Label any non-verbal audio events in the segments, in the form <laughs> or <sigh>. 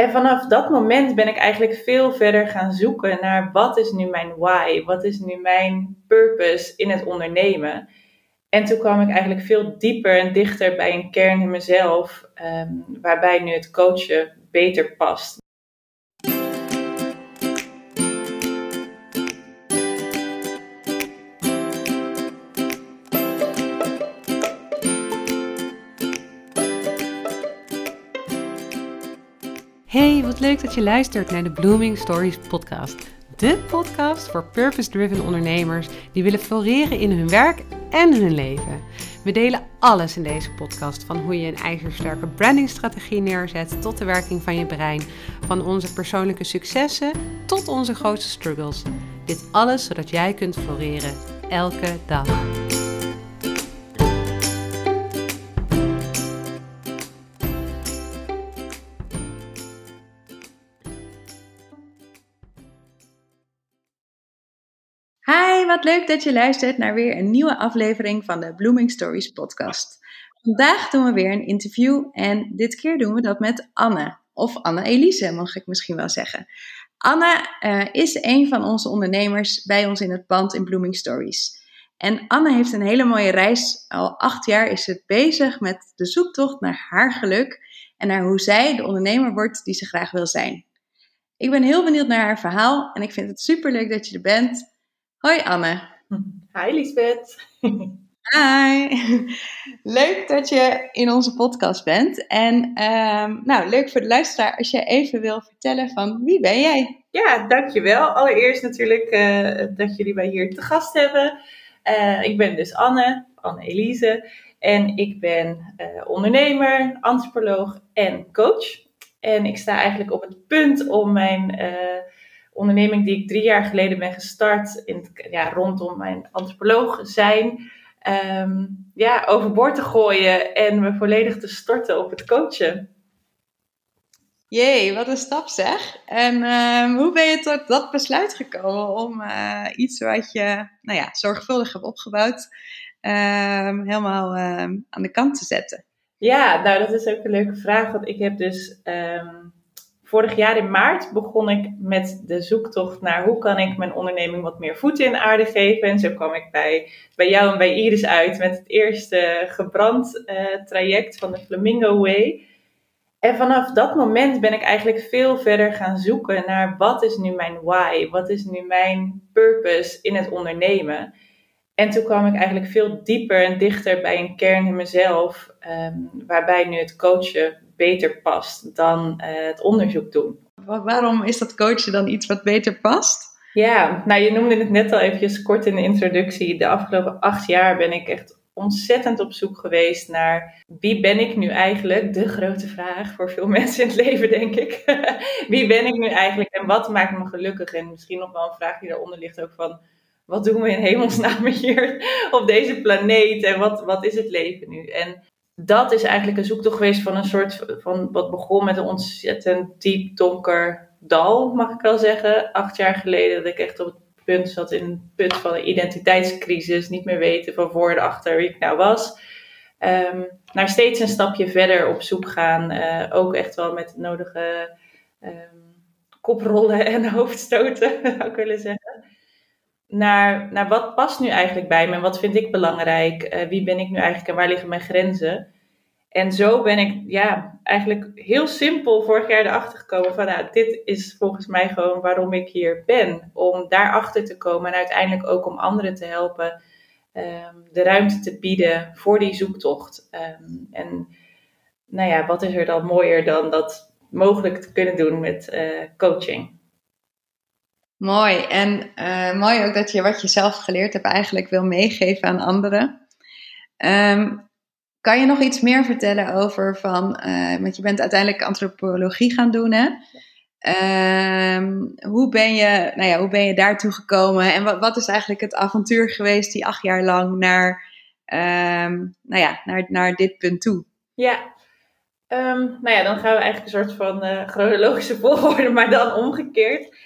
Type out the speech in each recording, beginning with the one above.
En vanaf dat moment ben ik eigenlijk veel verder gaan zoeken naar wat is nu mijn why? Wat is nu mijn purpose in het ondernemen? En toen kwam ik eigenlijk veel dieper en dichter bij een kern in mezelf, ehm, waarbij nu het coachen beter past. Wat leuk dat je luistert naar de Blooming Stories podcast. De podcast voor purpose-driven ondernemers die willen floreren in hun werk en hun leven. We delen alles in deze podcast, van hoe je een ijzersterke brandingstrategie neerzet tot de werking van je brein, van onze persoonlijke successen tot onze grootste struggles. Dit alles zodat jij kunt floreren elke dag. Leuk dat je luistert naar weer een nieuwe aflevering van de Blooming Stories podcast. Vandaag doen we weer een interview en dit keer doen we dat met Anne. Of Anne-Elise, mag ik misschien wel zeggen. Anne uh, is een van onze ondernemers bij ons in het pand in Blooming Stories. En Anne heeft een hele mooie reis. Al acht jaar is ze bezig met de zoektocht naar haar geluk en naar hoe zij de ondernemer wordt die ze graag wil zijn. Ik ben heel benieuwd naar haar verhaal en ik vind het super leuk dat je er bent. Hoi Anne. Hi Lisbeth. Hi. Leuk dat je in onze podcast bent. En um, nou, leuk voor de luisteraar als je even wil vertellen van wie ben jij? Ja, dankjewel. Allereerst natuurlijk uh, dat jullie mij hier te gast hebben. Uh, ik ben dus Anne, Anne-Elise. En ik ben uh, ondernemer, antropoloog en coach. En ik sta eigenlijk op het punt om mijn onderneming die ik drie jaar geleden ben gestart, in ja, rondom mijn antropoloog zijn, um, ja, overboord te gooien en me volledig te storten op het coachen. Jee, wat een stap zeg. En uh, hoe ben je tot dat besluit gekomen om uh, iets wat je nou ja, zorgvuldig hebt opgebouwd, uh, helemaal aan de kant te zetten? Ja, nou dat is ook een leuke vraag, want ik heb dus Vorig jaar in maart begon ik met de zoektocht naar hoe kan ik mijn onderneming wat meer voeten in aarde geven. En zo kwam ik bij, bij jou en bij Iris uit met het eerste gebrand uh, traject van de Flamingo Way. En vanaf dat moment ben ik eigenlijk veel verder gaan zoeken naar wat is nu mijn why, wat is nu mijn purpose in het ondernemen. En toen kwam ik eigenlijk veel dieper en dichter bij een kern in mezelf, um, waarbij nu het coachen beter past dan uh, het onderzoek doen. Waarom is dat coachen dan iets wat beter past? Ja, nou je noemde het net al eventjes kort in de introductie. De afgelopen acht jaar ben ik echt ontzettend op zoek geweest naar wie ben ik nu eigenlijk? De grote vraag voor veel <laughs> mensen in het leven, denk ik. <laughs> wie ben ik nu eigenlijk en wat maakt me gelukkig? En misschien nog wel een vraag die daaronder ligt ook van wat doen we in hemelsnaam <laughs> hier op deze planeet en wat, wat is het leven nu? En dat is eigenlijk een zoektocht geweest van een soort van wat begon met een ontzettend diep donker dal, mag ik wel zeggen. Acht jaar geleden dat ik echt op het punt zat in een punt van een identiteitscrisis, niet meer weten van voor en achter wie ik nou was. Um, naar steeds een stapje verder op zoek gaan, uh, ook echt wel met de nodige um, koprollen en <laughs> hoofdstoten, zou ik willen zeggen naar, naar wat past nu eigenlijk bij me en wat vind ik belangrijk, uh, wie ben ik nu eigenlijk en waar liggen mijn grenzen. En zo ben ik ja, eigenlijk heel simpel vorig jaar erachter gekomen van nou, dit is volgens mij gewoon waarom ik hier ben. Om daarachter te komen en uiteindelijk ook om anderen te helpen um, de ruimte te bieden voor die zoektocht. Um, en nou ja, wat is er dan mooier dan dat mogelijk te kunnen doen met uh, coaching. Mooi. En uh, mooi ook dat je wat je zelf geleerd hebt eigenlijk wil meegeven aan anderen. Um, kan je nog iets meer vertellen over van, uh, want je bent uiteindelijk antropologie gaan doen hè? Um, hoe, ben je, nou ja, hoe ben je daartoe gekomen en wat, wat is eigenlijk het avontuur geweest die acht jaar lang naar, um, nou ja, naar, naar dit punt toe? Ja, nou ja, dan gaan we eigenlijk een soort van uh, chronologische volgorde, <laughs> maar dan omgekeerd.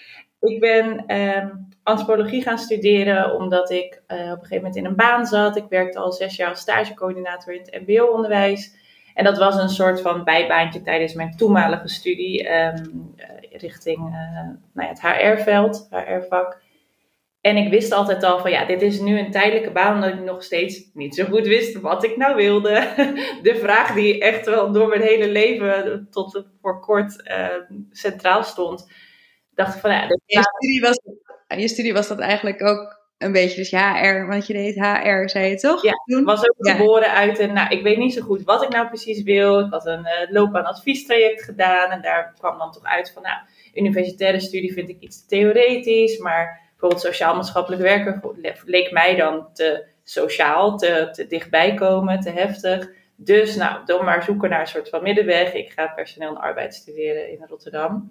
Ik ben um, antropologie gaan studeren omdat ik uh, op een gegeven moment in een baan zat. Ik werkte al zes jaar als stagecoördinator in het MBO-onderwijs. En dat was een soort van bijbaantje tijdens mijn toenmalige studie ehm, richting nou ja, het HR-veld, HR-vak. En ik wist altijd al van ja, dit is nu een tijdelijke baan, omdat ik nog steeds niet zo goed wist wat ik nou wilde. <laughs> De vraag die echt wel door mijn hele leven tot voor kort uh, centraal stond. Dacht van ja, je, studie was, je studie was dat eigenlijk ook een beetje, dus HR, want je deed HR, zei je toch? Ja, ik was ook geboren uit een, nou ik weet niet zo goed wat ik nou precies wil. Ik had een uh, loopbaanadviestraject gedaan en daar kwam dan toch uit van nou, universitaire studie vind ik iets theoretisch, maar bijvoorbeeld sociaal-maatschappelijk werken leek mij dan te sociaal, te, te dichtbij komen, te heftig. Dus nou, dan maar zoeken naar een soort van middenweg. Ik ga personeel en arbeid studeren in Rotterdam.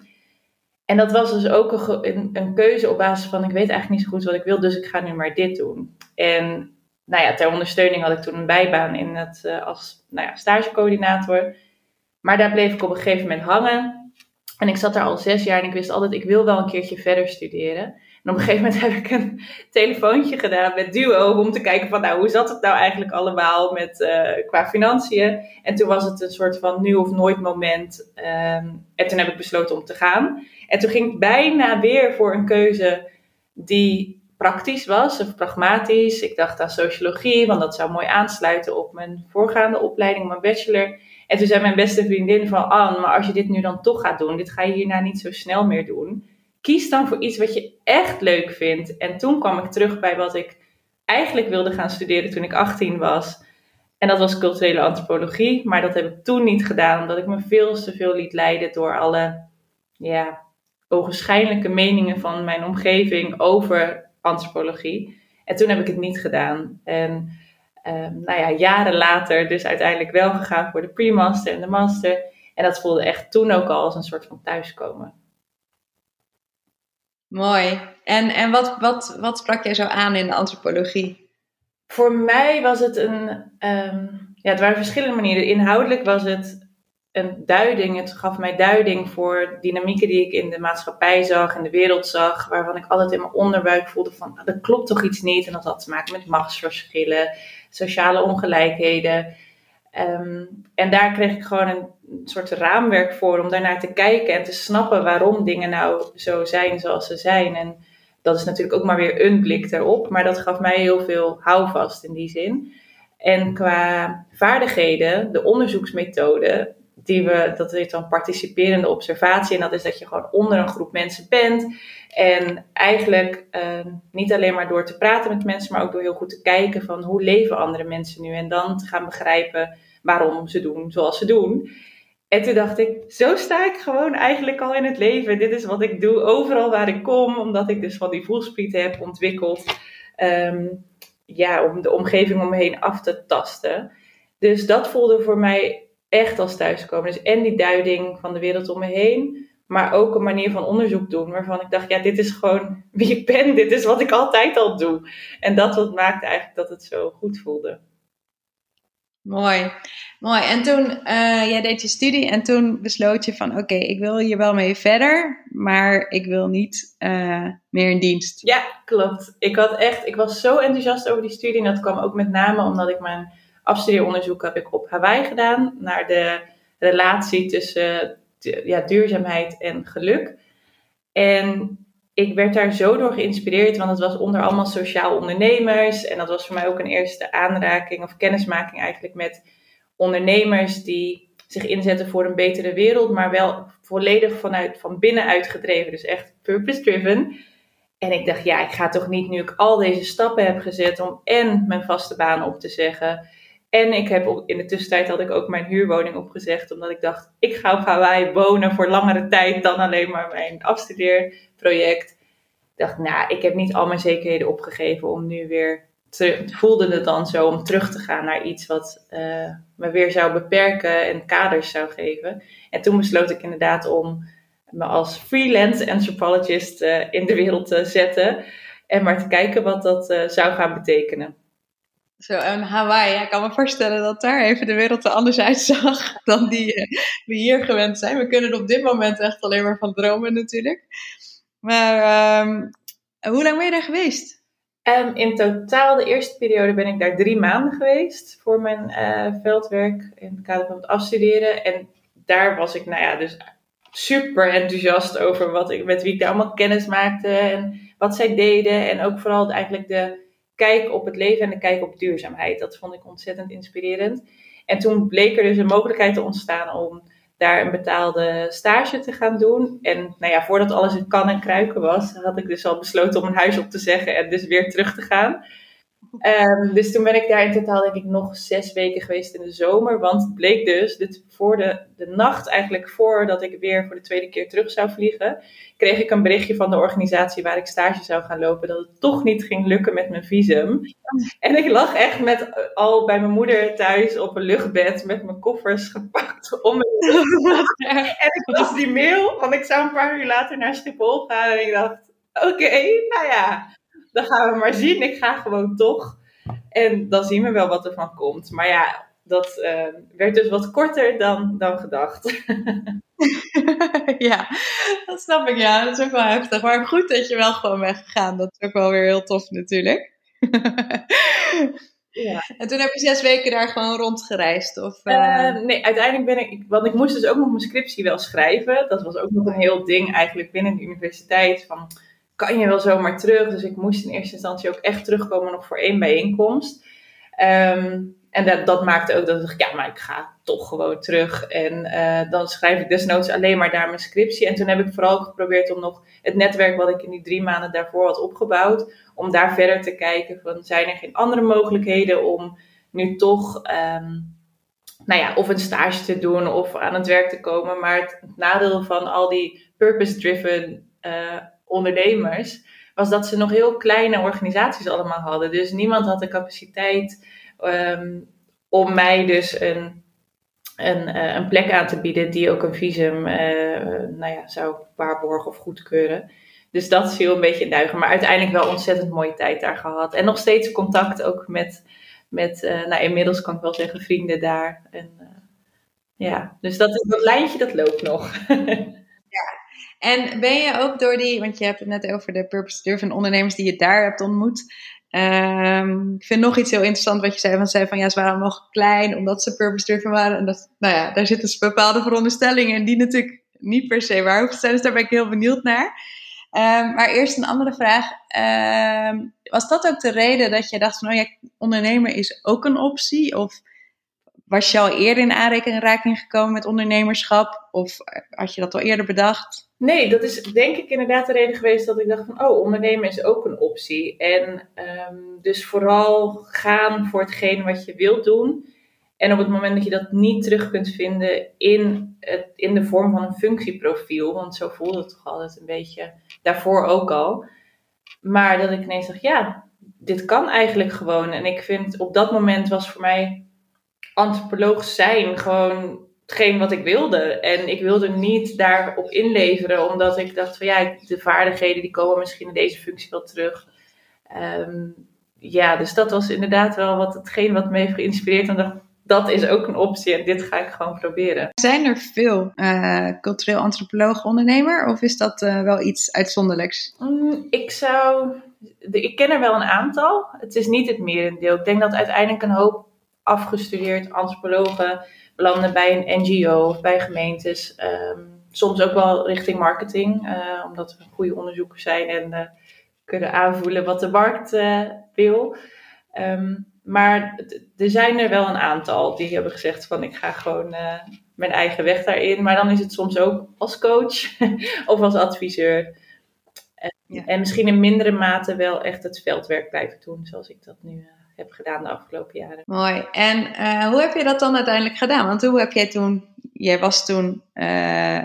En dat was dus ook een, een, keuze op basis van, ik weet eigenlijk niet zo goed wat ik wil, dus ik ga nu maar dit doen. En nou ja, ter ondersteuning had ik toen een bijbaan in het, uh, als nou ja, stagecoördinator. Maar daar bleef ik op een gegeven moment hangen. En ik zat daar al zes jaar en ik wist altijd, ik wil wel een keertje verder studeren. En op een gegeven moment <laughs> heb ik een telefoontje gedaan met Duo om te kijken van nou, hoe zat het nou eigenlijk allemaal met, uh, qua financiën. En toen was het een soort van nu of nooit moment. Um, en toen heb ik besloten om te gaan. En toen ging ik bijna weer voor een keuze die praktisch was of pragmatisch. Ik dacht aan sociologie, want dat zou mooi aansluiten op mijn voorgaande opleiding, mijn bachelor. En toen zei mijn beste vriendin van, Anne, maar als je dit nu dan toch gaat doen, dit ga je hierna niet zo snel meer doen kies dan voor iets wat je echt leuk vindt. En toen kwam ik terug bij wat ik eigenlijk wilde gaan studeren toen ik 18 was. En dat was culturele antropologie. Maar dat heb ik toen niet gedaan, omdat ik me veel te veel liet leiden door alle ja, ogenschijnlijke meningen van mijn omgeving over antropologie. En toen heb ik het niet gedaan. En um, nou ja, jaren later dus uiteindelijk wel gegaan voor de pre-master en de master. En dat voelde echt toen ook al als een soort van thuiskomen. Mooi. En, en wat, wat, wat sprak jij zo aan in de antropologie? Voor mij was het een. Um, ja, het waren verschillende manieren. Inhoudelijk was het een duiding. Het gaf mij duiding voor dynamieken die ik in de maatschappij zag, in de wereld zag, waarvan ik altijd in mijn onderbuik voelde van, dat klopt toch iets niet. En dat had te maken met machtsverschillen, sociale ongelijkheden. Ehm, en daar kreeg ik gewoon een soort raamwerk voor om daarnaar te kijken en te snappen waarom dingen nou zo zijn zoals ze zijn. En dat is natuurlijk ook maar weer een blik erop, maar dat gaf mij heel veel houvast in die zin. En qua vaardigheden, de onderzoeksmethode, die we, dat heet dan participerende observatie. En dat is dat je gewoon onder een groep mensen bent. En eigenlijk ehm, niet alleen maar door te praten met mensen, maar ook door heel goed te kijken van hoe leven andere mensen nu. En dan te gaan begrijpen waarom ze doen zoals ze doen. En toen dacht ik, zo sta ik gewoon eigenlijk al in het leven. Dit is wat ik doe overal waar ik kom, omdat ik dus van die voelspriet heb ontwikkeld. Ehm, ja, om de omgeving om me heen af te tasten. Dus dat voelde voor mij echt als thuiskomen. Dus en die duiding van de wereld om me heen, maar ook een manier van onderzoek doen waarvan ik dacht, ja, dit is gewoon wie ik ben, dit is wat ik altijd al doe. En dat wat maakte eigenlijk dat het zo goed voelde. Mooi, mooi. En toen, uh, jij deed je studie en toen besloot je van, oké, ik wil hier wel mee verder, maar ik wil niet uh, meer in dienst. Ja, klopt. Ik had echt, ik was zo enthousiast over die studie en dat kwam ook met name omdat ik mijn afstudeeronderzoek heb ik op Hawaii gedaan naar de relatie tussen ja, duurzaamheid en geluk. En ik werd daar zo door geïnspireerd, want het was onder allemaal sociaal ondernemers. En dat was voor mij ook een eerste aanraking of kennismaking eigenlijk met ondernemers die zich inzetten voor een betere wereld, maar wel volledig vanuit van binnenuit gedreven. Dus echt purpose-driven. En ik dacht, ja, ik ga toch niet nu ik al deze stappen heb gezet om en mijn vaste baan op te zeggen en ik heb in de tussentijd had ik ook mijn huurwoning opgezegd, omdat ik dacht, ik ga op Hawaii wonen voor langere tijd dan alleen maar mijn afstudeerproject. Ik dacht, nou, ik heb niet al mijn zekerheden opgegeven om nu weer, voelde het dan zo om terug te gaan naar iets wat uh, me weer zou beperken en kaders zou geven. En toen besloot ik inderdaad om me als freelance anthropologist uh, in de wereld te zetten en maar te kijken wat dat uh, zou gaan betekenen. Zo, en Hawaii, ik kan me voorstellen dat daar even de wereld er anders uitzag <laughs> dan die uh, we hier gewend zijn. We kunnen op dit moment echt alleen maar van dromen natuurlijk. Maar um, hoe lang ben je daar geweest? Um, in totaal, de eerste periode ben ik daar drie maanden geweest voor mijn uh, veldwerk in het kader van het afstuderen. En daar was ik, nou ja, dus super enthousiast over wat ik, met wie ik daar allemaal kennis maakte en wat zij deden. En ook vooral eigenlijk de kijk op het leven en de kijk op duurzaamheid. Dat vond ik ontzettend inspirerend. En toen bleek er dus een mogelijkheid te ontstaan om daar een betaalde stage te gaan doen. En nou ja, voordat alles in kan en kruiken was, had ik dus al besloten om een huis op te zeggen en dus weer terug te gaan. Um, dus toen ben ik daar in totaal denk ik nog zes weken geweest in de zomer. Want het bleek dus, voor de, de nacht eigenlijk voordat ik weer voor de tweede keer terug zou vliegen, kreeg ik een berichtje van de organisatie waar ik stage zou gaan lopen, dat het toch niet ging lukken met mijn visum. En ik lag echt met, al bij mijn moeder thuis op een luchtbed met mijn koffers gepakt om En ik las die mail, want ik zou een paar uur later naar Schiphol gaan en ik dacht, oké, nou ja, dan gaan we maar zien. Ik ga gewoon toch. En dan zien we wel wat er van komt. Maar ja, dat uh, werd dus wat korter dan, dan gedacht. <laughs> ja, dat snap ik. Ja, dat is ook wel heftig. Maar goed dat je wel gewoon bent gegaan. Dat is ook wel weer heel tof natuurlijk. <laughs> ja. En toen heb je zes weken daar gewoon rondgereisd? Of, uh... nee, uiteindelijk ben ik... Want ik moest dus ook nog mijn scriptie wel schrijven. Dat was ook nog een heel ding eigenlijk binnen de universiteit. Van, kan je wel zomaar terug? Dus ik moest in eerste instantie ook echt terugkomen nog voor één bijeenkomst. Um, en dat, dat maakte ook dat ik ja, maar ik ga toch gewoon terug. En uh, dan schrijf ik desnoods alleen maar daar mijn scriptie. En toen heb ik vooral geprobeerd om nog het netwerk wat ik in die drie maanden daarvoor had opgebouwd, om daar verder te kijken van, zijn er geen andere mogelijkheden om nu toch, um, nou ja, of een stage te doen of aan het werk te komen. Maar het, nadeel van al die purpose-driven uh, ondernemers was dat ze nog heel kleine organisaties allemaal hadden. Dus niemand had de capaciteit Ehm, om mij dus een, een, uh, een plek aan te bieden die ook een visum uh, nou ja, zou waarborgen of goedkeuren. Dus dat viel een beetje in duigen. Maar uiteindelijk wel ontzettend mooie tijd daar gehad. En nog steeds contact ook met, met uh, nou inmiddels kan ik wel zeggen, vrienden daar. En, ja, dus dat, dat lijntje dat loopt nog. <laughs> En ben je ook door die, want je hebt het net over de purpose-driven ondernemers die je daar hebt ontmoet. Um, ik vind nog iets heel interessant wat je zei. Van, zei van ja, ze waren nog klein omdat ze purpose-driven waren. En dat, nou ja, daar zitten dus bepaalde veronderstellingen in die natuurlijk niet per se waar hoeven te zijn. Dus daar ben ik heel benieuwd naar. Um, maar eerst een andere vraag. Um, was dat ook de reden dat je dacht van, oh ja, ondernemen is ook een optie? Of was je al eerder in aanraking gekomen met ondernemerschap? Of had je dat al eerder bedacht? Nee, dat is denk ik inderdaad de reden geweest dat ik dacht van, oh, ondernemen is ook een optie. En um, dus vooral gaan voor hetgeen wat je wilt doen. En op het moment dat je dat niet terug kunt vinden in, het, in de vorm van een functieprofiel, want zo voelde het toch altijd een beetje daarvoor ook al. Maar dat ik ineens dacht, ja, dit kan eigenlijk gewoon. En ik vind op dat moment was voor mij antropoloog zijn gewoon hetgeen wat ik wilde. En ik wilde niet daarop inleveren, omdat ik dacht van ja, de vaardigheden die komen misschien in deze functie wel terug. Um, ja, dus dat was inderdaad wel wat, hetgeen wat me heeft geïnspireerd. En dacht, dat is ook een optie en dit ga ik gewoon proberen. Zijn er veel uh, cultureel antropoloog ondernemer of is dat uh, wel iets uitzonderlijks? Um, ik zou, ik ken er wel een aantal. Het is niet het merendeel. Ik denk dat uiteindelijk een hoop afgestudeerd antropologen belanden bij een NGO of bij gemeentes. Um, soms ook wel richting marketing, uh, omdat we goede onderzoekers zijn en uh, kunnen aanvoelen wat de markt uh, wil. Um, maar er zijn er wel een aantal die hebben gezegd van ik ga gewoon mijn eigen weg daarin. Maar dan is het soms ook als coach <laughs> of als adviseur. En, ja. en, misschien in mindere mate wel echt het veldwerk blijven doen zoals ik dat nu heb gedaan de afgelopen jaren. Mooi. En uh, hoe heb je dat dan uiteindelijk gedaan? Want hoe heb jij toen, jij was toen, uh,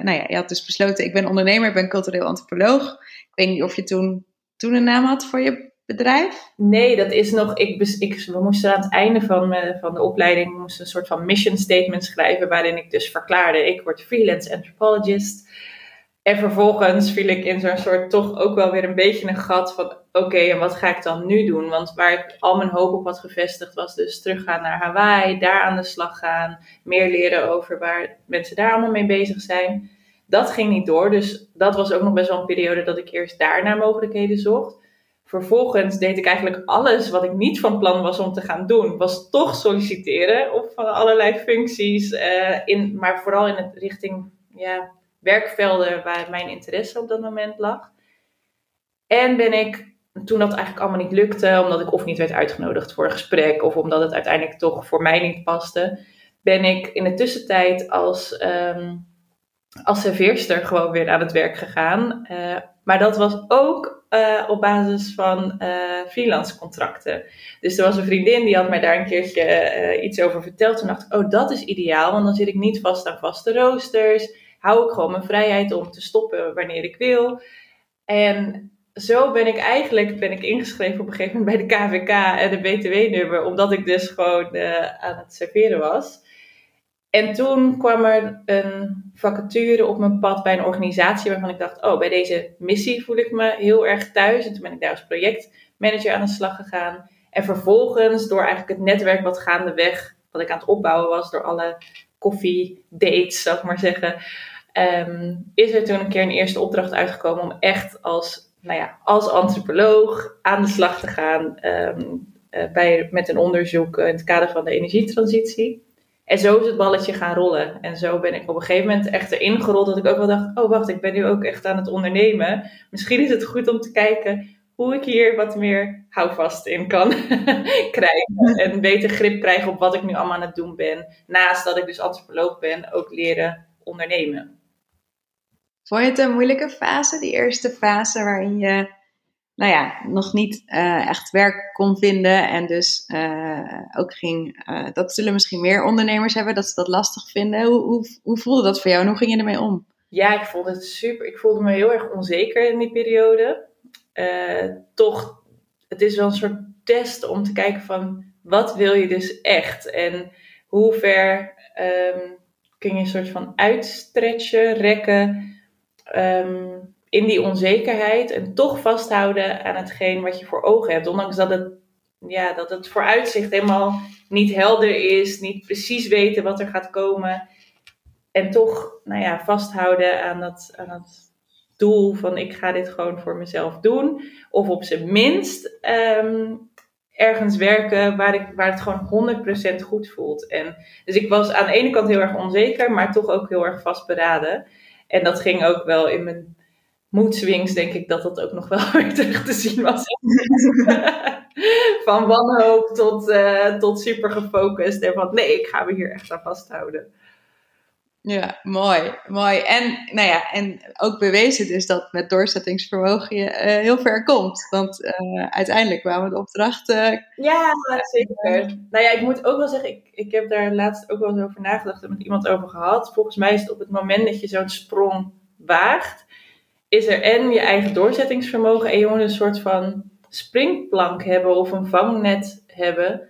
nou ja, je had dus besloten, ik ben ondernemer, ik ben cultureel antropoloog. Ik weet niet of je toen, toen een naam had voor je bedrijf? Nee, dat is nog, ik, ik, we moesten aan het einde van, uh, van de opleiding, moesten een soort van mission statement schrijven, waarin ik dus verklaarde, ik word freelance anthropologist. En vervolgens viel ik in zo'n soort toch ook wel weer een beetje een gat van oké, en wat ga ik dan nu doen? Want waar ik al mijn hoop op had gevestigd was dus teruggaan naar Hawaii, daar aan de slag gaan, meer leren over waar mensen daar allemaal mee bezig zijn. Dat ging niet door, dus dat was ook nog best wel een periode dat ik eerst daar naar mogelijkheden zocht. vervolgens deed ik eigenlijk alles wat ik niet van plan was om te gaan doen. Was toch solliciteren op allerlei functies. Uh, in, maar vooral in het richting ja, werkvelden waar mijn interesse op dat moment lag. En ben ik, toen dat eigenlijk allemaal niet lukte, omdat ik of niet werd uitgenodigd voor een gesprek, of omdat het uiteindelijk toch voor mij niet paste, ben ik in de tussentijd als, um, als serveerster gewoon weer aan het werk gegaan. Uh, maar dat was ook uh, op basis van uh, freelance contracten. Dus er was een vriendin die had mij daar een keertje iets over verteld. Toen dacht ik, oh dat is ideaal, want dan zit ik niet vast aan vaste roosters. Hou ik gewoon mijn vrijheid om te stoppen wanneer ik wil. En zo ben ik eigenlijk ben ik ingeschreven op een gegeven moment bij de KVK en de BTW-nummer, omdat ik dus gewoon aan het serveren was. En toen kwam er een vacature op mijn pad bij een organisatie waarvan ik dacht, oh, bij deze missie voel ik me heel erg thuis. En toen ben ik daar als projectmanager aan de slag gegaan. En vervolgens, door eigenlijk het netwerk wat gaandeweg, wat ik aan het opbouwen was, door alle koffiedates, zou ik maar zeggen, ehm, is er toen een keer een eerste opdracht uitgekomen om echt als, nou ja, als antropoloog aan de slag te gaan um, bij, met een onderzoek in het kader van de energietransitie. En zo is het balletje gaan rollen. En zo ben ik op een gegeven moment echt erin gerold dat ik ook wel dacht: oh wacht, ik ben nu ook echt aan het ondernemen. Misschien is het goed om te kijken hoe ik hier wat meer houvast in kan <laughs> krijgen. En beter grip krijgen op wat ik nu allemaal aan het doen ben. Naast dat ik dus antropoloog ben, ook leren ondernemen. Vond je het een moeilijke fase, die eerste fase waarin je nou ja, nog niet uh, echt werk kon vinden. En dus uh, ook ging, uh, dat zullen misschien meer ondernemers hebben, dat ze dat lastig vinden. Hoe, hoe, hoe voelde dat voor jou en hoe ging je ermee om? Ja, ik voelde het super. Ik voelde me heel erg onzeker in die periode. toch, het is wel een soort test om te kijken van wat wil je dus echt? En hoe ver um, kun je een soort van uitstretchen, rekken. Um, in die onzekerheid en toch vasthouden aan hetgeen wat je voor ogen hebt. Ondanks dat het, ja, dat het vooruitzicht helemaal niet helder is, niet precies weten wat er gaat komen. En toch nou ja, vasthouden aan dat, aan dat doel van ik ga dit gewoon voor mezelf doen. Of op zijn minst ehm, ergens werken waar, ik, waar het gewoon 100% goed voelt. En, dus ik was aan de ene kant heel erg onzeker, maar toch ook heel erg vastberaden. En dat ging ook wel in mijn moedswings denk ik dat dat ook nog wel <laughs> weer terug te zien was. <laughs> van wanhoop tot, uh, tot super gefocust. En van nee, ik ga me hier echt aan vasthouden. Ja, mooi, mooi. En, nou ja, en ook bewezen dus dat met doorzettingsvermogen je uh, heel ver komt. Want uh, uiteindelijk kwamen de opdrachten. Ja, zeker. nou ja, ik moet ook wel zeggen, ik, ik heb daar laatst ook wel eens over nagedacht en met iemand over gehad. Volgens mij is het op het moment dat je zo'n sprong waagt, is er en je eigen doorzettingsvermogen en je moet een soort van springplank hebben of een vangnet hebben,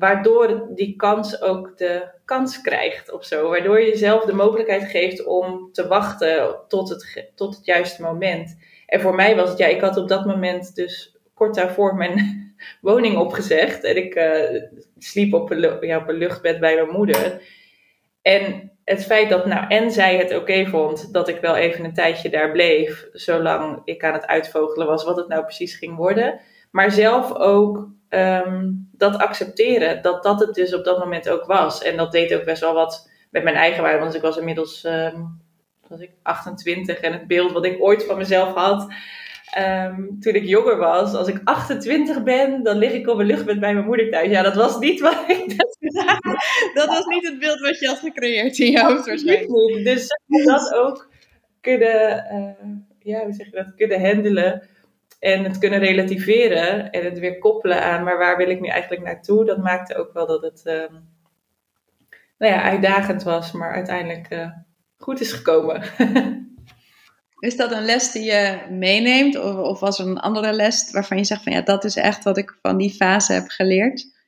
waardoor die kans ook de kans krijgt of zo. Waardoor je jezelf de mogelijkheid geeft om te wachten tot het, tot het juiste moment. En voor mij was het, ja, ik had op dat moment dus kort daarvoor mijn <laughs> woning opgezegd. En ik uh, sliep op een, op een luchtbed bij mijn moeder. En het feit dat nou en zij het oké vond dat ik wel even een tijdje daar bleef, zolang ik aan het uitvogelen was wat het nou precies ging worden. Maar zelf ook um, dat accepteren, dat dat het dus op dat moment ook was. En dat deed ook best wel wat met mijn eigen waarde, want ik was inmiddels um, was ik 28 en het beeld wat ik ooit van mezelf had, Um, toen ik jonger was, als ik 28 ben, dan lig ik op een luchtbed bij mijn moeder thuis. Ja, dat was niet <laughs> wat ik. Dat, dat was niet het beeld wat je had gecreëerd in je hoofd waarschijnlijk. Dus dat ook kunnen, uh, ja, hoe zeg je dat, kunnen handelen en het kunnen relativeren en het weer koppelen aan, maar waar wil ik nu eigenlijk naartoe? Dat maakte ook wel dat het, uh, nou ja, uitdagend was, maar uiteindelijk uh, goed is gekomen. <laughs> Is dat een les die je meeneemt? Of, of was er een andere les waarvan je zegt van ja, dat is echt wat ik van die fase heb geleerd?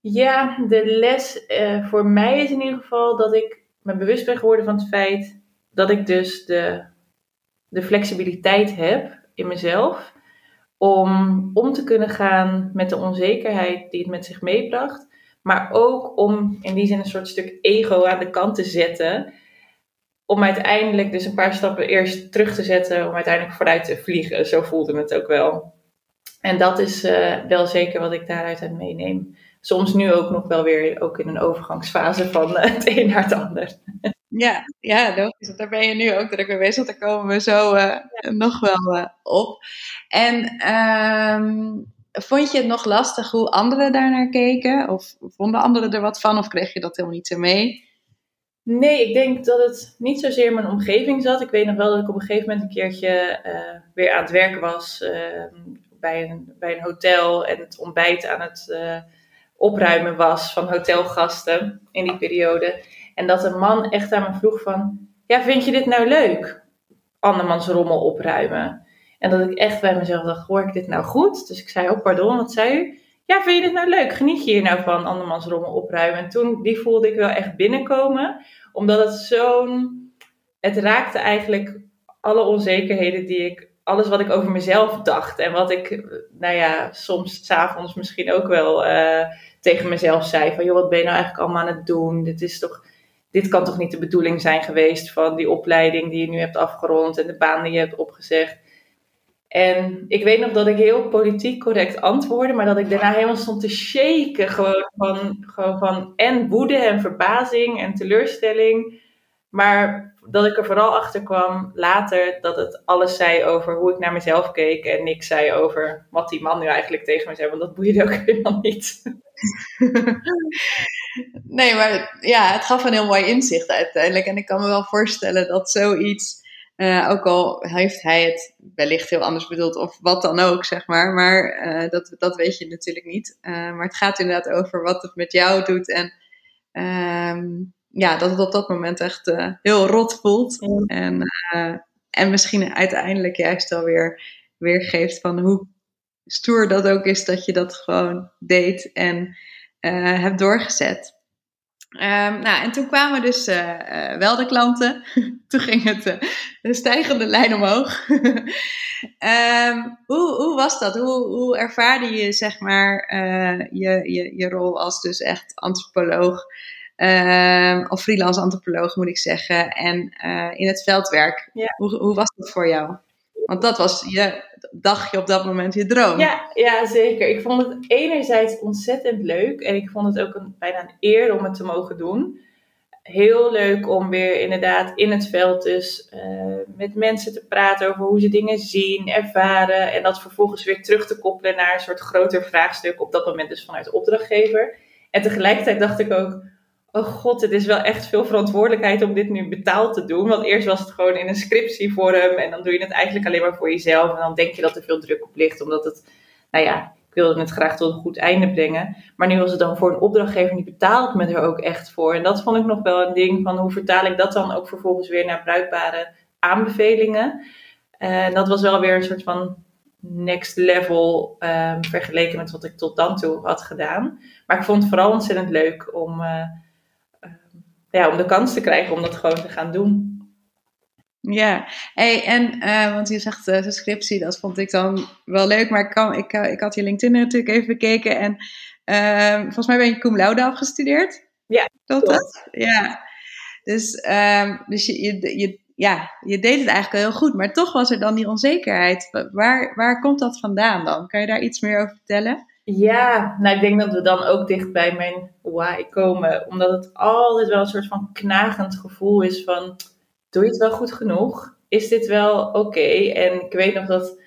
Ja, de les uh, voor mij is in ieder geval dat ik me bewust ben geworden van het feit dat ik dus de, de flexibiliteit heb in mezelf om om te kunnen gaan met de onzekerheid die het met zich meebracht. Maar ook om in die zin een soort stuk ego aan de kant te zetten om uiteindelijk dus een paar stappen eerst terug te zetten, om uiteindelijk vooruit te vliegen. Zo voelde het ook wel. En dat is uh, wel zeker wat ik daaruit aan meeneem. Soms nu ook nog wel weer ook in een overgangsfase van uh, het een naar het ander. Ja, ja, logisch. Daar ben je nu ook druk mee bezig. Daar komen we zo uh, nog wel op. En um, vond je het nog lastig hoe anderen daarnaar keken? Of vonden anderen er wat van? Of kreeg je dat helemaal niet mee? Nee, ik denk dat het niet zozeer in mijn omgeving zat. Ik weet nog wel dat ik op een gegeven moment een keertje uh, weer aan het werk was uh, bij, een, bij een hotel en het ontbijt aan het opruimen was van hotelgasten in die periode. En dat een man echt aan me vroeg van, ja, vind je dit nou leuk? Andermans rommel opruimen. En dat ik echt bij mezelf dacht, hoor ik dit nou goed? Dus ik zei, oh pardon, wat zei u? Ja, vind je dit nou leuk? Geniet je hier nou van andermans rommel opruimen? En toen, die voelde ik wel echt binnenkomen. Omdat het zo'n, het raakte eigenlijk alle onzekerheden die ik, alles wat ik over mezelf dacht. En wat ik, nou ja, soms s'avonds misschien ook wel uh, tegen mezelf zei. Van, joh, wat ben je nou eigenlijk allemaal aan het doen? Dit is toch dit kan toch niet de bedoeling zijn geweest van die opleiding die je nu hebt afgerond en de baan die je hebt opgezegd. En ik weet nog dat ik heel politiek correct antwoordde, maar dat ik daarna helemaal stond te shaken. Gewoon van, gewoon van en woede en verbazing en teleurstelling. Maar dat ik er vooral achter kwam later dat het alles zei over hoe ik naar mezelf keek. En niks zei over wat die man nu eigenlijk tegen me zei. Want dat boeide ook <laughs> helemaal niet. <laughs> nee, maar ja, het gaf een heel mooi inzicht uiteindelijk. En ik kan me wel voorstellen dat zoiets uh, ook al heeft hij het wellicht heel anders bedoeld of wat dan ook, zeg maar. Maar uh, dat, dat weet je natuurlijk niet. Uh, maar het gaat inderdaad over wat het met jou doet. En um, ja, dat het op dat moment echt heel rot voelt. En, en misschien uiteindelijk juist wel weer weergeeft van hoe stoer dat ook is dat je dat gewoon deed en hebt doorgezet. Um, nou, en toen kwamen dus wel de klanten. <laughs> toen ging het de stijgende lijn omhoog. um, <laughs> hoe, hoe was dat? Hoe, hoe ervaarde je zeg maar je, je, je rol als dus echt antropoloog? Um, of freelance antropoloog moet ik zeggen. En in het veldwerk. Ja. Hoe, hoe was dat voor jou? Want dat was je dagje op dat moment je droom. Ja, ja, zeker. Ik vond het enerzijds ontzettend leuk. En ik vond het ook een, bijna een eer om het te mogen doen. Heel leuk om weer inderdaad in het veld dus uh, met mensen te praten over hoe ze dingen zien, ervaren. En dat vervolgens weer terug te koppelen naar een soort groter vraagstuk. Op dat moment dus vanuit de opdrachtgever. En tegelijkertijd dacht ik ook, oh god, het is wel echt veel verantwoordelijkheid om dit nu betaald te doen. Want eerst was het gewoon in een scriptievorm en dan doe je het eigenlijk alleen maar voor jezelf. En dan denk je dat er veel druk op ligt, omdat het, nou ja, ik wilde het graag tot een goed einde brengen. Maar nu was het dan voor een opdrachtgever die betaalt me er ook echt voor. En dat vond ik nog wel een ding van hoe vertaal ik dat dan ook vervolgens weer naar bruikbare aanbevelingen. En dat was wel weer een soort van next level um, vergeleken met wat ik tot dan toe had gedaan. Maar ik vond het vooral ontzettend leuk om, uh, ja, om de kans te krijgen om dat gewoon te gaan doen. Ja, hey, en uh, want je zegt uh, de scriptie, dat vond ik dan wel leuk, maar ik, kan, ik, uh, ik had je LinkedIn natuurlijk even bekeken en ehm, volgens mij ben je cum laude afgestudeerd. Ja, klopt dat? Ja, dus, um, dus je, je, je, ja, je deed het eigenlijk heel goed, maar toch was er dan die onzekerheid. Waar, waar komt dat vandaan dan? Kan je daar iets meer over vertellen? Ja, nou ik denk dat we dan ook dicht bij mijn why komen. Omdat het altijd wel een soort van knagend gevoel is van, doe je het wel goed genoeg? Is dit wel oké? En ik weet nog dat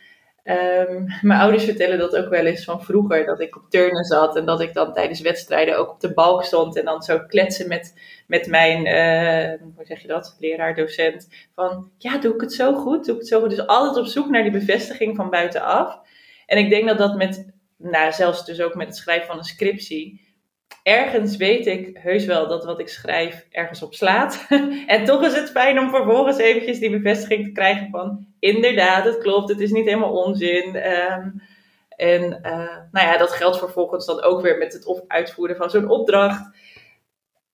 um, mijn ouders vertellen dat ook wel eens van vroeger. Dat ik op turnen zat en dat ik dan tijdens wedstrijden ook op de balk stond. En dan zo kletsen met, met mijn, uh, hoe zeg je dat, leraar, docent. Van, ja, doe ik het zo goed? Doe ik het zo goed? Dus altijd op zoek naar die bevestiging van buitenaf. En ik denk dat dat met nou, zelfs dus ook met het schrijven van een scriptie. Ergens weet ik heus wel dat wat ik schrijf ergens op slaat. <laughs> en toch is het fijn om vervolgens eventjes die bevestiging te krijgen van... Inderdaad, het klopt, het is niet helemaal onzin. Um, en uh, nou ja, dat geldt vervolgens dan ook weer met het uitvoeren van zo'n opdracht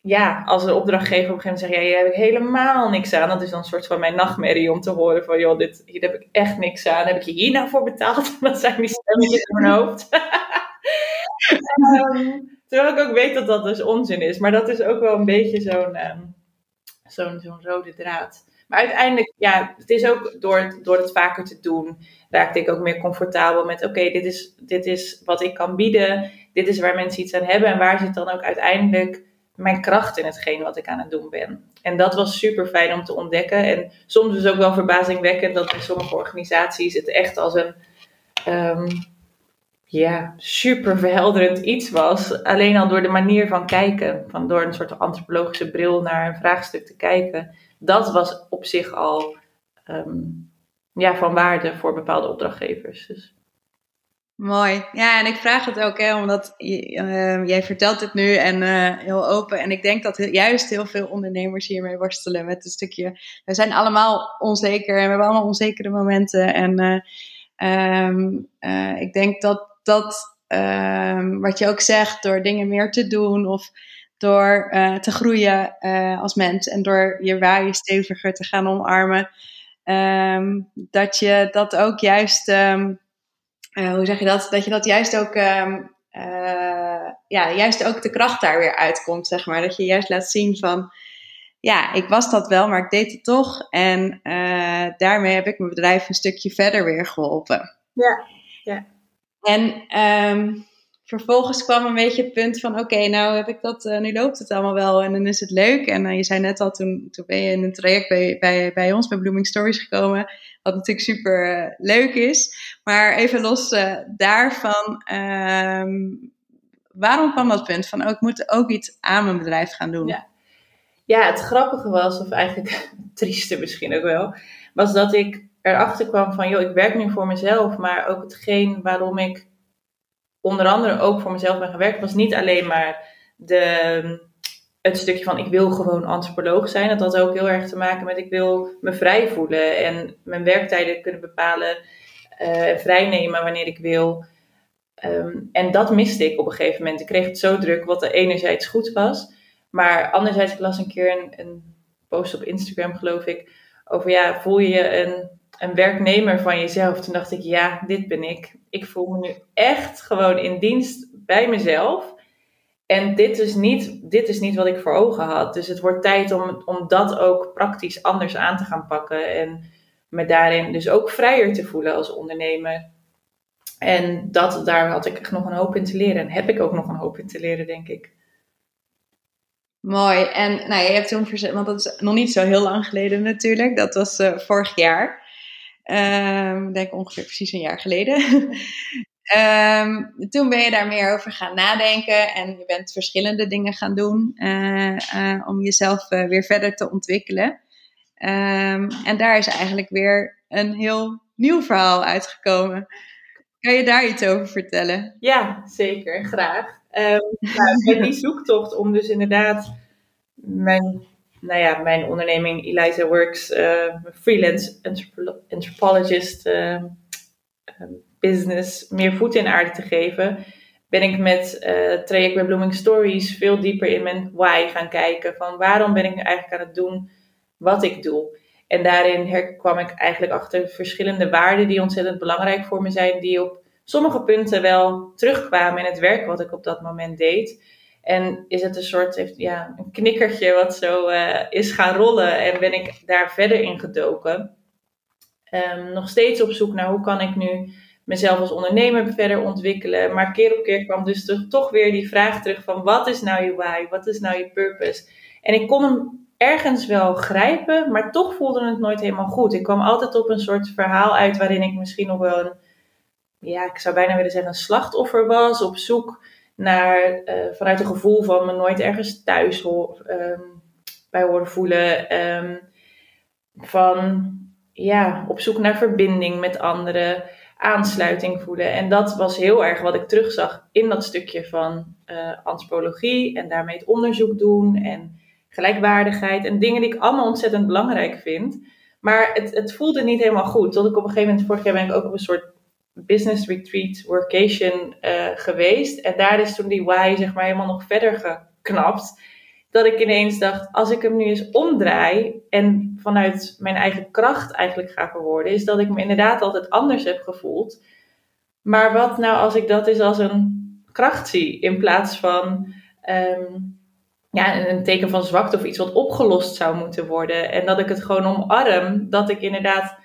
ja, als een opdrachtgever op een gegeven moment zegt, ja, hier heb ik helemaal niks aan. Dat is dan een soort van mijn nachtmerrie om te horen van, joh, dit, hier heb ik echt niks aan. Heb ik je hier nou voor betaald? <laughs> Dat zijn die stemmetjes in mijn hoofd. um, <laughs> terwijl ik ook weet dat dat dus onzin is. Maar dat is ook wel een beetje zo'n um, zo'n rode draad. Maar uiteindelijk, ja, het is ook door, door het vaker te doen, raakte ik ook meer comfortabel met: oké, dit, is, dit is wat ik kan bieden, dit is waar mensen iets aan hebben en waar zit dan ook uiteindelijk mijn kracht in hetgeen wat ik aan het doen ben. En dat was super fijn om te ontdekken. En soms is ook wel verbazingwekkend dat in sommige organisaties het echt als een ehm, ja, super verhelderend iets was. Alleen al door de manier van kijken, van door een soort antropologische bril naar een vraagstuk te kijken. Dat was op zich al ehm, ja, van waarde voor bepaalde opdrachtgevers. Dus. Mooi. Ja, en ik vraag het ook, hè, omdat uh, jij vertelt het nu en uh, heel open. En ik denk dat juist heel veel ondernemers hiermee worstelen met een stukje. We zijn allemaal onzeker en we hebben allemaal onzekere momenten. En uh, um, ik denk dat dat, ehm, wat je ook zegt, door dingen meer te doen of door te groeien als mens en door je waarde steviger te gaan omarmen, ehm, dat je dat ook juist uh, hoe zeg je dat? Dat je dat juist ook, um, uh, ja, juist ook de kracht daar weer uitkomt, zeg maar. Dat je juist laat zien van, ja, ik was dat wel, maar ik deed het toch. En uh, daarmee heb ik mijn bedrijf een stukje verder weer geholpen. Ja, ja. En um, vervolgens kwam een beetje het punt van: oké, nou heb ik dat, nu loopt het allemaal wel en dan is het leuk. En je zei net al, toen, toen ben je in een traject bij, bij, bij ons, bij Blooming Stories gekomen, wat natuurlijk super uh, leuk is. Maar even los daarvan, um, waarom kwam dat punt van: oh, ik moet ook iets aan mijn bedrijf gaan doen? Ja. ja, het grappige was, of eigenlijk <laughs> trieste misschien ook wel, was dat ik erachter kwam van: joh, ik werk nu voor mezelf, maar ook hetgeen waarom ik onder andere ook voor mezelf ben gewerkt, was niet alleen maar de, het stukje van ik wil gewoon antropoloog zijn. Dat had ook heel erg te maken met ik wil me vrij voelen en mijn werktijden kunnen bepalen en uh, vrijnemen wanneer ik wil. Um, en dat miste ik op een gegeven moment. Ik kreeg het zo druk, wat er enerzijds goed was. Maar anderzijds, ik las een keer een, post op Instagram, geloof ik, over ja, voel je je een een werknemer van jezelf. Toen dacht ik, ja, dit ben ik. Ik voel me nu echt gewoon in dienst bij mezelf. En dit is niet, dit is niet wat ik voor ogen had. Dus het wordt tijd om, om dat ook praktisch anders aan te gaan pakken. En me daarin dus ook vrijer te voelen als ondernemer. En dat, daar had ik nog een hoop in te leren. En heb ik ook nog een hoop in te leren, denk ik. Mooi. En nou, je hebt toen verzet, want dat is nog niet zo heel lang geleden natuurlijk. Dat was uh, vorig jaar. Ik denk ongeveer precies een jaar geleden. <laughs> um, toen ben je daar meer over gaan nadenken en je bent verschillende dingen gaan doen uh, uh, om jezelf uh, weer verder te ontwikkelen. Um, en daar is eigenlijk weer een heel nieuw verhaal uitgekomen. Kan je daar iets over vertellen? Ja, zeker, graag. nou, in die zoektocht om dus inderdaad mijn nou ja, mijn onderneming Eliza Works, freelance anthropologist business, meer voet in aarde te geven, ben ik met uh, traject bij Blooming Stories veel dieper in mijn why gaan kijken. Van waarom ben ik nu eigenlijk aan het doen wat ik doe? En daarin kwam ik eigenlijk achter verschillende waarden die ontzettend belangrijk voor me zijn, die op sommige punten wel terugkwamen in het werk wat ik op dat moment deed. En is het een soort ja, een knikkertje wat zo uh, is gaan rollen en ben ik daar verder in gedoken. Um, nog steeds op zoek naar hoe kan ik nu mezelf als ondernemer verder ontwikkelen. Maar keer op keer kwam dus toch weer die vraag terug van wat is nou je why, wat is nou je purpose. En ik kon hem ergens wel grijpen, maar toch voelde het nooit helemaal goed. Ik kwam altijd op een soort verhaal uit waarin ik misschien nog wel een, ja, ik zou bijna willen zeggen, een slachtoffer was. Op zoek naar, uh, vanuit een gevoel van me nooit ergens thuis um, bij horen voelen. Um, van ja, op zoek naar verbinding met anderen, aansluiting voelen. En dat was heel erg wat ik terugzag in dat stukje van uh, antropologie en daarmee het onderzoek doen en gelijkwaardigheid en dingen die ik allemaal ontzettend belangrijk vind. Maar het, het voelde niet helemaal goed. Tot ik op een gegeven moment, vorig jaar ben ik ook op een soort business retreat, workation uh, geweest. En daar is toen die why zeg maar helemaal nog verder geknapt. Dat ik ineens dacht, als ik hem nu eens omdraai en vanuit mijn eigen kracht eigenlijk ga verwoorden, is dat ik me inderdaad altijd anders heb gevoeld. Maar wat nou als ik dat eens als een kracht zie in plaats van um, ja, een teken van zwakte of iets wat opgelost zou moeten worden. En dat ik het gewoon omarm dat ik inderdaad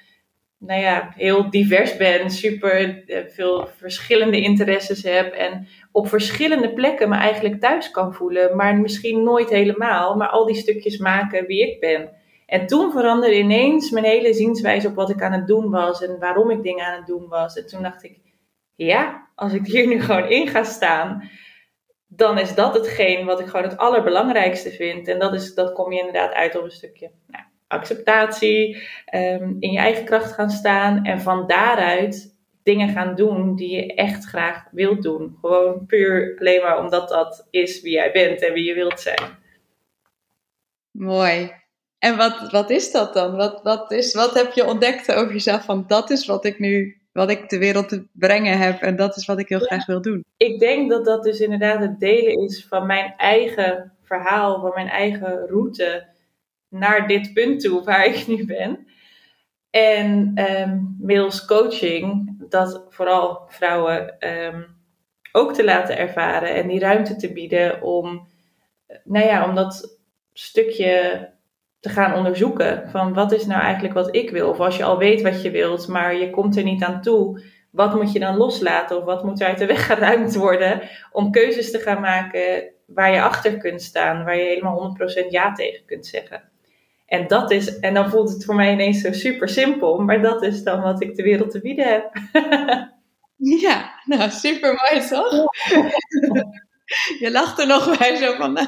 nou ja, heel divers ben, super eh, veel verschillende interesses heb en op verschillende plekken me eigenlijk thuis kan voelen, maar misschien nooit helemaal, maar al die stukjes maken wie ik ben. En toen veranderde ineens mijn hele zienswijze op wat ik aan het doen was en waarom ik dingen aan het doen was. En toen dacht ik, ja, als ik hier nu gewoon in ga staan, dan is dat hetgeen wat ik gewoon het allerbelangrijkste vind. En dat, is, dat kom je inderdaad uit op een stukje nou, acceptatie, um, in je eigen kracht gaan staan en van daaruit dingen gaan doen die je echt graag wilt doen. Gewoon puur alleen maar omdat dat is wie jij bent en wie je wilt zijn. Mooi. En wat, wat is dat dan? Wat, wat, is, wat heb je ontdekt over jezelf van dat is wat ik nu, wat ik de wereld te brengen heb en dat is wat ik heel graag wil doen? Ik denk dat dat dus inderdaad het delen is van mijn eigen verhaal, van mijn eigen route naar dit punt toe waar ik nu ben. En um, middels coaching dat vooral vrouwen ehm, ook te laten ervaren en die ruimte te bieden om, nou ja, om dat stukje te gaan onderzoeken van wat is nou eigenlijk wat ik wil. Of als je al weet wat je wilt, maar je komt er niet aan toe, wat moet je dan loslaten of wat moet er uit de weg <laughs> geruimd worden om keuzes te gaan maken waar je achter kunt staan, waar je helemaal 100% ja tegen kunt zeggen. En dat is, en dan voelt het voor mij ineens zo super simpel, maar dat is dan wat ik de wereld te bieden heb. <laughs> ja, nou super mooi toch? <laughs> Je lacht er nog bij zo van. Nou,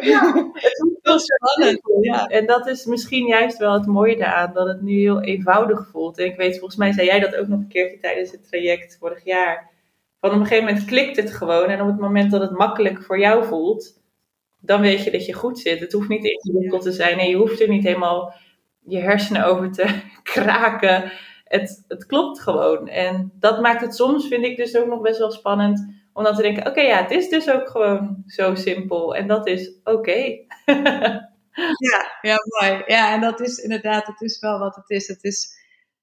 ja, <laughs> het is heel spannend. Ja. En dat is misschien juist wel het mooie daaraan, dat het nu heel eenvoudig voelt. En ik weet, volgens mij zei jij dat ook nog een keertje tijdens het traject vorig jaar. Van op een gegeven moment klikt het gewoon. En op het moment dat het makkelijk voor jou voelt, dan weet je dat je goed zit. Het hoeft niet ingewikkeld te zijn en je hoeft er niet helemaal je hersenen over te <laughs> kraken. Het, het klopt gewoon. En dat maakt het soms, vind ik dus ook nog best wel spannend, om dan te denken: oké, ja, het is dus ook gewoon zo simpel. En dat is oké. <laughs> ja, ja, mooi. Ja, en dat is inderdaad, het is wel wat het is. Het is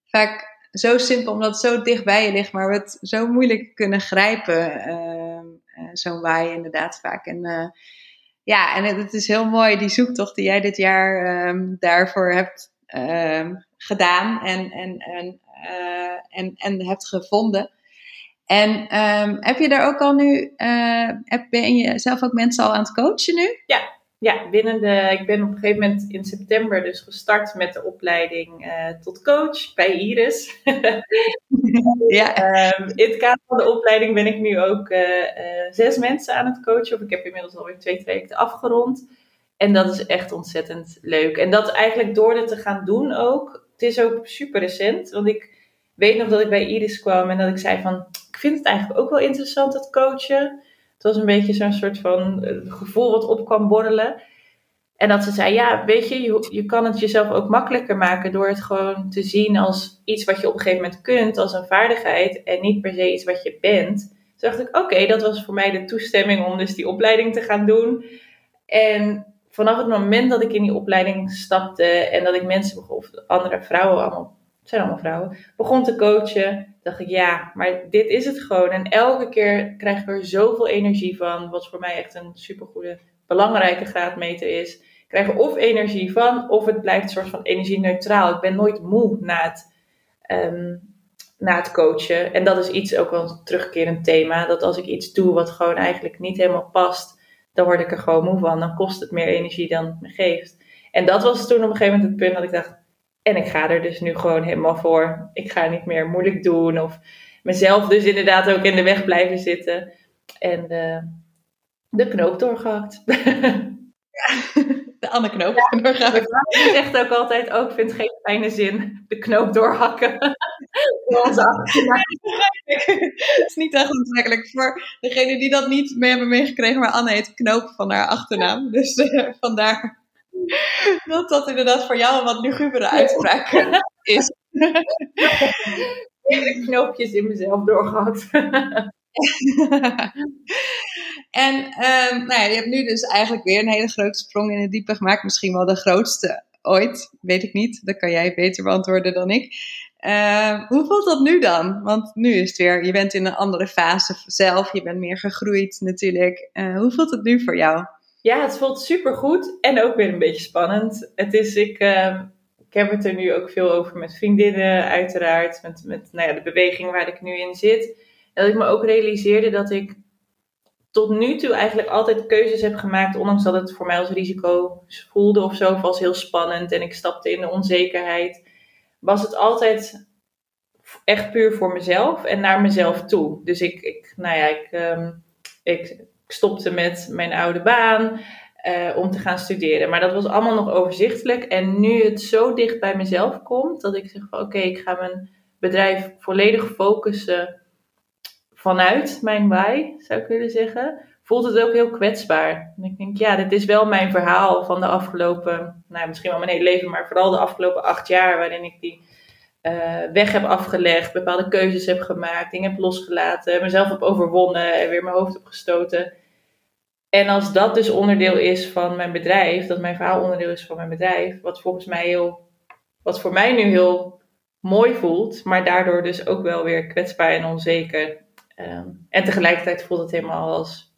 vaak zo simpel omdat het zo dicht bij je ligt, maar we het zo moeilijk kunnen grijpen. Uh, zo'n waai inderdaad vaak. En uh, ja, en het is heel mooi, die zoektocht die jij dit jaar um, daarvoor hebt um, gedaan en, en, en, uh, en, en hebt gevonden. En um, heb je daar ook al nu, heb, ben je zelf ook mensen al aan het coachen nu? Ja, ja, binnen de, ik ben op een gegeven moment in september dus gestart met de opleiding uh, tot coach bij Iris. <laughs> ja. Um, in het kader van de opleiding ben ik nu ook uh, uh, zes mensen aan het coachen. Of ik heb inmiddels alweer twee trajecten afgerond. En dat is echt ontzettend leuk. En dat eigenlijk door het te gaan doen ook. Het is ook super recent. Want ik weet nog dat ik bij Iris kwam en dat ik zei van... Ik vind het eigenlijk ook wel interessant, het coachen. Het was een beetje zo'n soort van eh, gevoel wat op kwam borrelen. En dat ze zei, ja, weet je, je, je kan het jezelf ook makkelijker maken door het gewoon te zien als iets wat je op een gegeven moment kunt, als een vaardigheid en niet per se iets wat je bent. Toen dacht ik, oké, dat was voor mij de toestemming om dus die opleiding te gaan doen. En vanaf het moment dat ik in die opleiding stapte en dat ik mensen, of andere vrouwen allemaal, het zijn allemaal vrouwen, begon te coachen, dacht ik, ja, maar dit is het gewoon. En elke keer krijg ik er zoveel energie van, wat voor mij echt een supergoede, belangrijke graadmeter is. Ik krijg er of energie van, of het blijft een soort van energie neutraal. Ik ben nooit moe na het, um, na het coachen. En dat is iets ook wel een terugkerend thema, dat als ik iets doe wat gewoon eigenlijk niet helemaal past, dan word ik er gewoon moe van. Dan kost het meer energie dan het me geeft. En dat was toen op een gegeven moment het punt dat ik dacht, en ik ga er dus nu gewoon helemaal voor. Ik ga niet meer moeilijk doen of mezelf dus inderdaad ook in de weg blijven zitten. En de, de knoop doorgehakt. Ja, <laughs> de Anne knoop ja, doorgehakt. Ik zegt ook altijd, ook oh, vind het geen fijne zin, de knoop doorhakken. <laughs> Het is niet echt aantrekkelijk voor degene die dat niet mee hebben meegekregen, maar Anne heet Knoop van haar achternaam. Dus uh, vandaar <laughs> dat dat inderdaad voor jou een wat lugubere uitspraak is. <laughs> Hele knoopjes in mezelf doorgehakt. <laughs> en um, nou ja, je hebt nu dus eigenlijk weer een hele grote sprong in het diepe gemaakt. Misschien wel de grootste ooit, weet ik niet. Dat kan jij beter beantwoorden dan ik. Uh, hoe voelt dat nu dan? Want nu is het weer, je bent in een andere fase zelf, je bent meer gegroeid natuurlijk. Uh, hoe voelt het nu voor jou? Ja, het voelt super goed en ook weer een beetje spannend. Het is, ik, uh, ik heb het er nu ook veel over met vriendinnen, uiteraard. Met, met nou ja, de beweging waar ik nu in zit. En dat ik me ook realiseerde dat ik tot nu toe eigenlijk altijd keuzes heb gemaakt, ondanks dat het voor mij als risico voelde of zo, als heel spannend en ik stapte in de onzekerheid, was het altijd echt puur voor mezelf en naar mezelf toe. Dus ik, ik nou ja, ik, um, ik stopte met mijn oude baan uh, om te gaan studeren. Maar dat was allemaal nog overzichtelijk. En nu het zo dicht bij mezelf komt, dat ik zeg van oké, ik ga mijn bedrijf volledig focussen vanuit mijn why, zou ik willen zeggen, voelt het ook heel kwetsbaar. En ik denk, ja, dit is wel mijn verhaal van de afgelopen, nou misschien wel mijn hele leven, maar vooral de afgelopen acht jaar, waarin ik die uh, weg heb afgelegd, bepaalde keuzes heb gemaakt, dingen heb losgelaten, mezelf heb overwonnen en weer mijn hoofd heb gestoten. En als dat dus onderdeel is van mijn bedrijf, dat mijn verhaal onderdeel is van mijn bedrijf, wat volgens mij heel, wat voor mij nu heel mooi voelt, maar daardoor dus ook wel weer kwetsbaar en onzeker. Um, en tegelijkertijd voelt het helemaal als,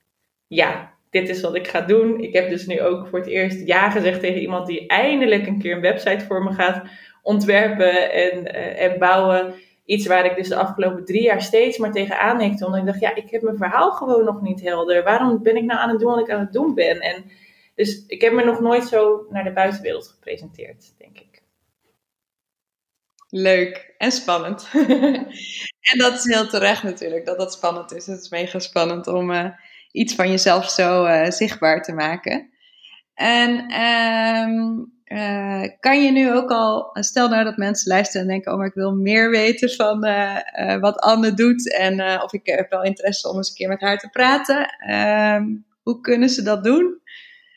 ja, dit is wat ik ga doen. Ik heb dus nu ook voor het eerst ja gezegd tegen iemand die eindelijk een keer een website voor me gaat ontwerpen en, uh, en bouwen. Iets waar ik dus de afgelopen drie jaar steeds maar tegenaan hikte. Omdat ik dacht, ja, ik heb mijn verhaal gewoon nog niet helder. Waarom ben ik nou aan het doen wat ik aan het doen ben? En dus ik heb me nog nooit zo naar de buitenwereld gepresenteerd, denk ik. Leuk en spannend. <laughs> en dat is heel terecht natuurlijk, dat dat spannend is. Het is mega spannend om uh, iets van jezelf zo uh, zichtbaar te maken. En um, uh, kan je nu ook al, stel nou dat mensen luisteren en denken, oh maar ik wil meer weten van wat Anne doet en of ik heb wel interesse om eens een keer met haar te praten. Um, hoe kunnen ze dat doen?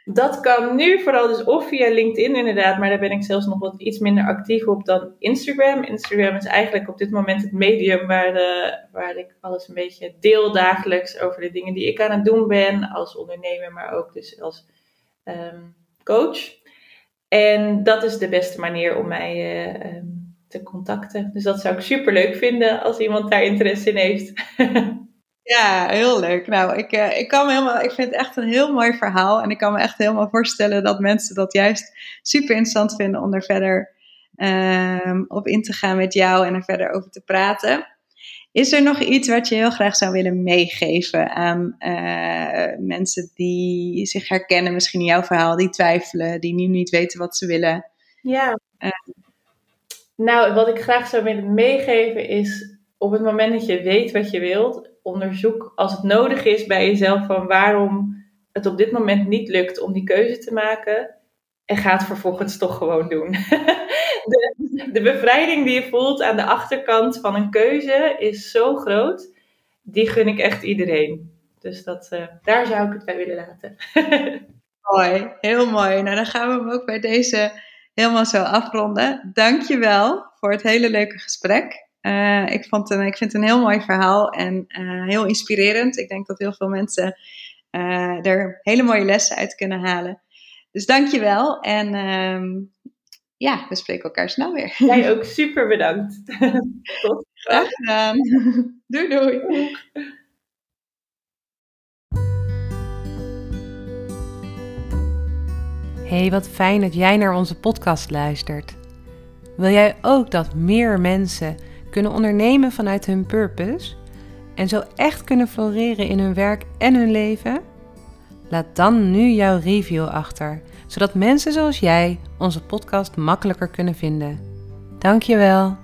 Dat kan nu vooral dus of via LinkedIn inderdaad, maar daar ben ik zelfs nog wat iets minder actief op dan Instagram. Instagram is eigenlijk op dit moment het medium waar, waar ik alles een beetje deel dagelijks over de dingen die ik aan het doen ben als ondernemer, maar ook dus als um, coach. En dat is de beste manier om mij uh, um, te contacten. Dus dat zou ik super leuk vinden als iemand daar interesse in heeft. <laughs> Ja, heel leuk. Nou, ik, uh, ik, kan me helemaal, ik vind het echt een heel mooi verhaal. En ik kan me echt helemaal voorstellen dat mensen dat juist super interessant vinden om er verder um, op in te gaan met jou en er verder over te praten. Is er nog iets wat je heel graag zou willen meegeven aan uh, mensen die zich herkennen, misschien in jouw verhaal, die twijfelen, die nu niet weten wat ze willen? Ja. Uh, nou, wat ik graag zou willen meegeven is op het moment dat je weet wat je wilt, onderzoek als het nodig is bij jezelf van waarom het op dit moment niet lukt om die keuze te maken. En ga het vervolgens toch gewoon doen. <laughs> De, de bevrijding die je voelt aan de achterkant van een keuze is zo groot. Die gun ik echt iedereen. Dus dat, uh, daar zou ik het bij willen laten. <laughs> mooi, heel mooi. Nou, dan gaan we hem ook bij deze helemaal zo afronden. Dankjewel voor het hele leuke gesprek. Uh, ik, vond een, ik vind het een heel mooi verhaal en heel inspirerend. Ik denk dat heel veel mensen er hele mooie lessen uit kunnen halen. Dus dankjewel en um, ja, we spreken elkaar snel weer. Jij ook super bedankt. <laughs> Tot. Graag gedaan. <laughs> doei doei. Hey, wat fijn dat jij naar onze podcast luistert. Wil jij ook dat meer mensen kunnen ondernemen vanuit hun purpose en zo echt kunnen floreren in hun werk en hun leven? Laat dan nu jouw review achter, zodat mensen zoals jij onze podcast makkelijker kunnen vinden. Dankjewel.